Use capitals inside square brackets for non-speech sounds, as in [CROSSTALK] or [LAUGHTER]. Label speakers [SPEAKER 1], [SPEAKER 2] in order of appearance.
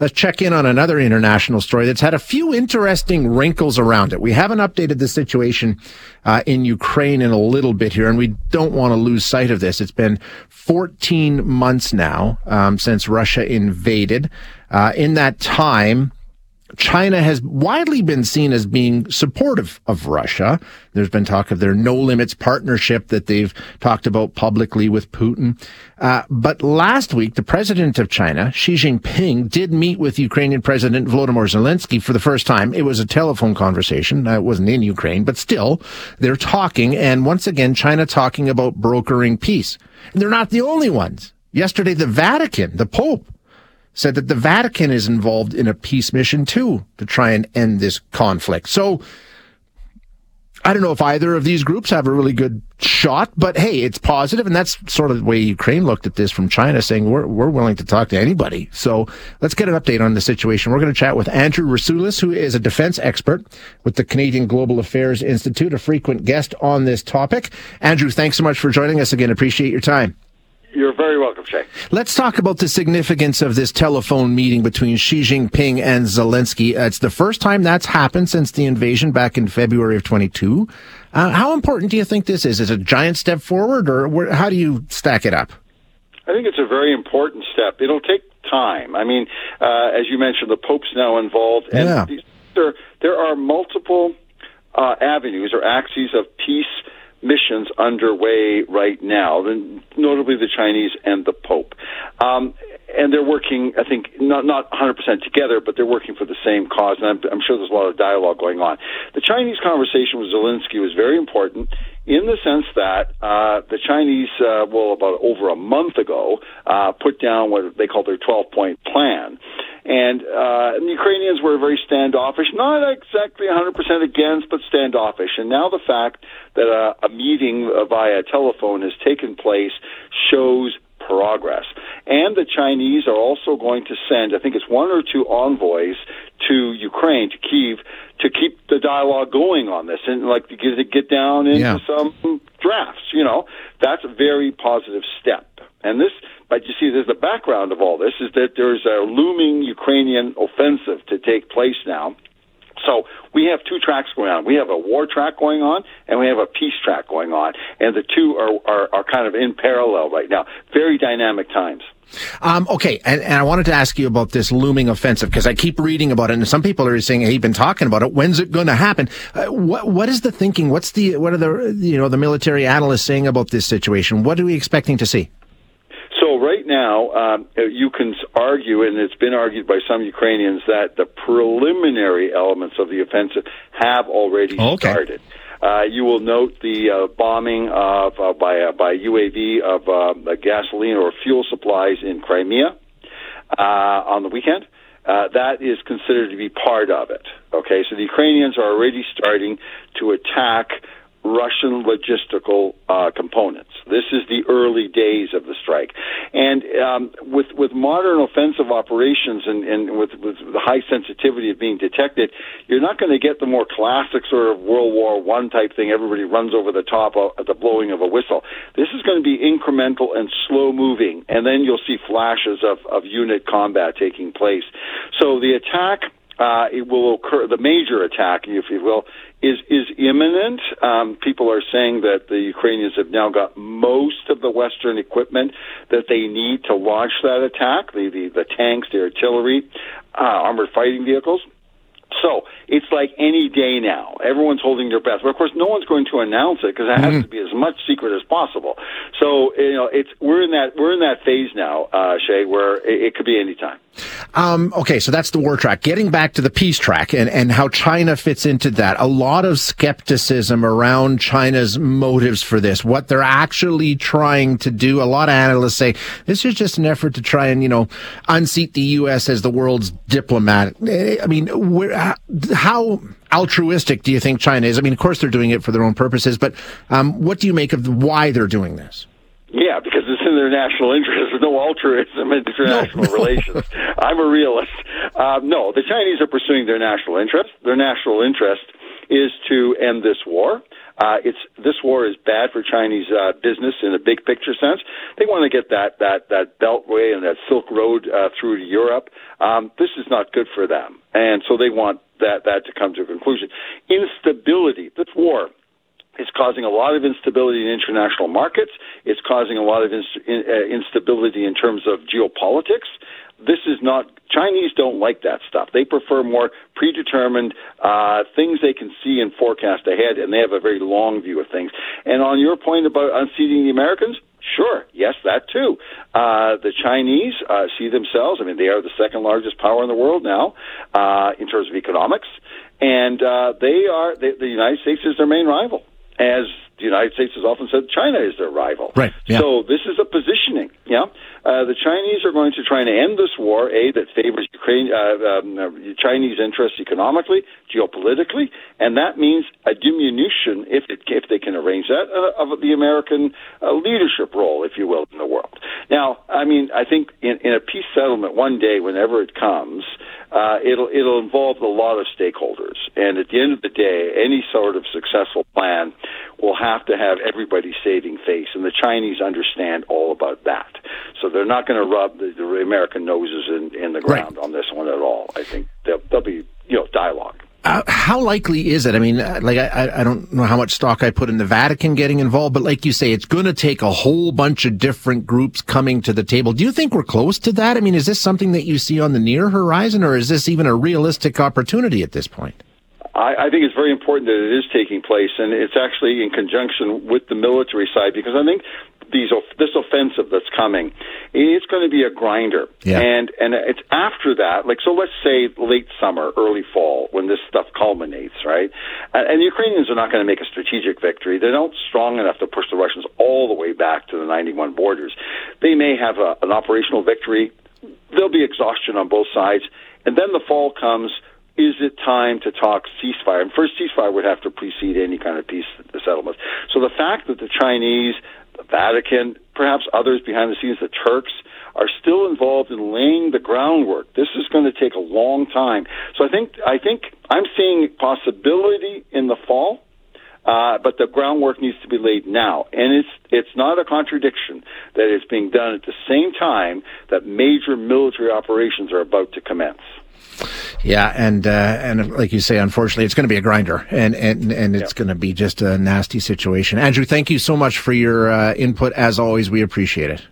[SPEAKER 1] let's check in on another international story that's had a few interesting wrinkles around it. We haven't updated the situation uh, in Ukraine in a little bit here, and we don't want to lose sight of this. It's been 14 months now um, since Russia invaded. Uh, in that time, China has widely been seen as being supportive of Russia. There's been talk of their no limits partnership that they've talked about publicly with Putin. Uh, but last week, the president of China, Xi Jinping, did meet with Ukrainian President Volodymyr Zelensky for the first time. It was a telephone conversation. It wasn't in Ukraine, but still, they're talking. And once again, China talking about brokering peace. And they're not the only ones. Yesterday, the Vatican, the Pope, said that the Vatican is involved in a peace mission too to try and end this conflict. So I don't know if either of these groups have a really good shot, but hey, it's positive, and that's sort of the way Ukraine looked at this from China, saying we're we're willing to talk to anybody. So let's get an update on the situation. We're going to chat with Andrew Rasiulis, who is a defense expert with the Canadian Global Affairs Institute, a frequent guest on this topic. Andrew, thanks so much for joining us again. Appreciate your time.
[SPEAKER 2] You're very welcome, Shay.
[SPEAKER 1] Let's talk about the significance of this telephone meeting between Xi Jinping and Zelensky. Uh, it's the first time that's happened since the invasion back in February of 22. Uh, how important do you think this is? Is it a giant step forward, or where, how do you stack it up?
[SPEAKER 2] I think it's a very important step. It'll take time. I mean, uh, as you mentioned, the Pope's now involved, and
[SPEAKER 1] yeah.
[SPEAKER 2] there there are multiple uh, avenues or axes of peace missions underway right now, notably the Chinese and the Pope. Um, and they're working, I think, not not 100% together, but they're working for the same cause. And I'm, I'm sure there's a lot of dialogue going on. The Chinese conversation with Zelensky was very important in the sense that uh, the Chinese, uh, well, about over a month ago, uh, put down what they call their 12 point plan. And, uh, and the Ukrainians were very standoffish, not exactly 100% against, but standoffish. And now the fact that a, a meeting via telephone has taken place shows progress. And the Chinese are also going to send, I think it's one or two envoys to Ukraine, to Kiev, to keep the dialogue going on this and like to get, get down into yeah. some drafts. You know, that's a very positive step. And this but you see, there's the background of all this is that there's a looming Ukrainian offensive to take place now. So we have two tracks going on. We have a war track going on, and we have a peace track going on, and the two are are, are kind of in parallel right now. Very dynamic times.
[SPEAKER 1] Um, okay, and, and, I wanted to ask you about this looming offensive because I keep reading about it, and some people are saying, "Hey, you've been talking about it. When's it going to happen?" Uh, what what is the thinking? What's the what are the you know the military analysts saying about this situation? What are we expecting to see?
[SPEAKER 2] Right now, um, you can argue, and it's been argued by some Ukrainians, that the preliminary elements of the offensive have already okay. started. Uh, you will note the uh, bombing of uh, by uh, by UAV of uh, gasoline or fuel supplies in Crimea uh, on the weekend. Uh, that is considered to be part of it. Okay, so the Ukrainians are already starting to attack Russian logistical uh, components. This is the early days of the strike, and um, with with modern offensive operations and, and with, with the high sensitivity of being detected, you're not going to get the more classic sort of World War One type thing. Everybody runs over the top at the blowing of a whistle. This is going to be incremental and slow moving, and then you'll see flashes of, of unit combat taking place. So the attack uh, it will occur. The major attack, if you will, is is imminent. Um, people are saying that the Ukrainians have now got most of the Western equipment that they need to launch that attack: the the, the tanks, the artillery, uh, armored fighting vehicles. So it's like any day now. Everyone's holding their breath. But of course, no one's going to announce it because it has mm-hmm. to be as much secret as possible. So you know, it's we're in that we're in that phase now, uh, Shay, where it, it could be any time.
[SPEAKER 1] Um, okay, so that's the war track. Getting back to the peace track and, and how China fits into that. A lot of skepticism around China's motives for this, what they're actually trying to do. A lot of analysts say this is just an effort to try and, you know, unseat the U.S. as the world's diplomat. I mean, how altruistic do you think China is? I mean, of course they're doing it for their own purposes, but um, what do you make of why they're doing this?
[SPEAKER 2] Yeah, because it's in their national interest. There's no altruism in international no. [LAUGHS] relations. I'm a realist. Uh, no, the Chinese are pursuing their national interest. Their national interest is to end this war. Uh, it's this war is bad for Chinese uh, business in a big picture sense. They want to get that that that beltway and that Silk Road uh, through to Europe. Um, this is not good for them, and so they want that that to come to a conclusion. Instability. This war it's causing a lot of instability in international markets. It's causing a lot of inst- in, uh, instability in terms of geopolitics. This is not Chinese don't like that stuff. They prefer more predetermined uh, things they can see and forecast ahead, and they have a very long view of things. And on your point about unseating the Americans, Sure, yes, that too. Uh, the Chinese uh, see themselves. I mean, they are the second largest power in the world now uh, in terms of economics, and uh, they are they, the United States is their main rival as the United States has often said China is their rival.
[SPEAKER 1] Right. Yeah.
[SPEAKER 2] So this is a positioning. Yeah. Uh, the Chinese are going to try to end this war, a that favors Ukraine, uh, um, uh, Chinese interests economically, geopolitically, and that means a diminution, if it, if they can arrange that, uh, of the American uh, leadership role, if you will, in the world. Now, I mean, I think in, in a peace settlement, one day, whenever it comes, uh, it'll it'll involve a lot of stakeholders, and at the end of the day, any sort of successful plan will have to have everybody saving face, and the Chinese understand all about that. So they're not going to rub the, the, American noses in, in the ground right. on this one at all. I think there'll, there'll be you know dialogue.
[SPEAKER 1] Uh, how likely is it? I mean, uh, like I, I don't know how much stock I put in the Vatican getting involved, but like you say, it's going to take a whole bunch of different groups coming to the table. Do you think we're close to that? I mean, is this something that you see on the near horizon, or is this even a realistic opportunity at this point?
[SPEAKER 2] I, I think it's very important that it is taking place, and it's actually in conjunction with the military side because I think these this offensive that's coming, it's going to be a grinder.
[SPEAKER 1] Yeah.
[SPEAKER 2] And and it's after that, like so. Let's say late summer, early fall, when this stuff culminates, right? And, and the Ukrainians are not going to make a strategic victory. They're not strong enough to push the Russians all the way back to the 91 borders. They may have a, an operational victory. There'll be exhaustion on both sides, and then the fall comes is it time to talk ceasefire? And first, ceasefire would have to precede any kind of peace settlement. So the fact that the Chinese the Vatican, perhaps others behind the scenes, the Turks, are still involved in laying the groundwork. This is going to take a long time. So I think I think I'm seeing possibility in the fall. Uh, but the groundwork needs to be laid now, and it's it's not a contradiction that it's being done at the same time that major military operations are about to commence.
[SPEAKER 1] Yeah, and uh, and like you say, unfortunately, it's going to be a grinder, and and and it's going to be just a nasty situation. Andrew, thank you so much for your uh, input. As always, we appreciate it.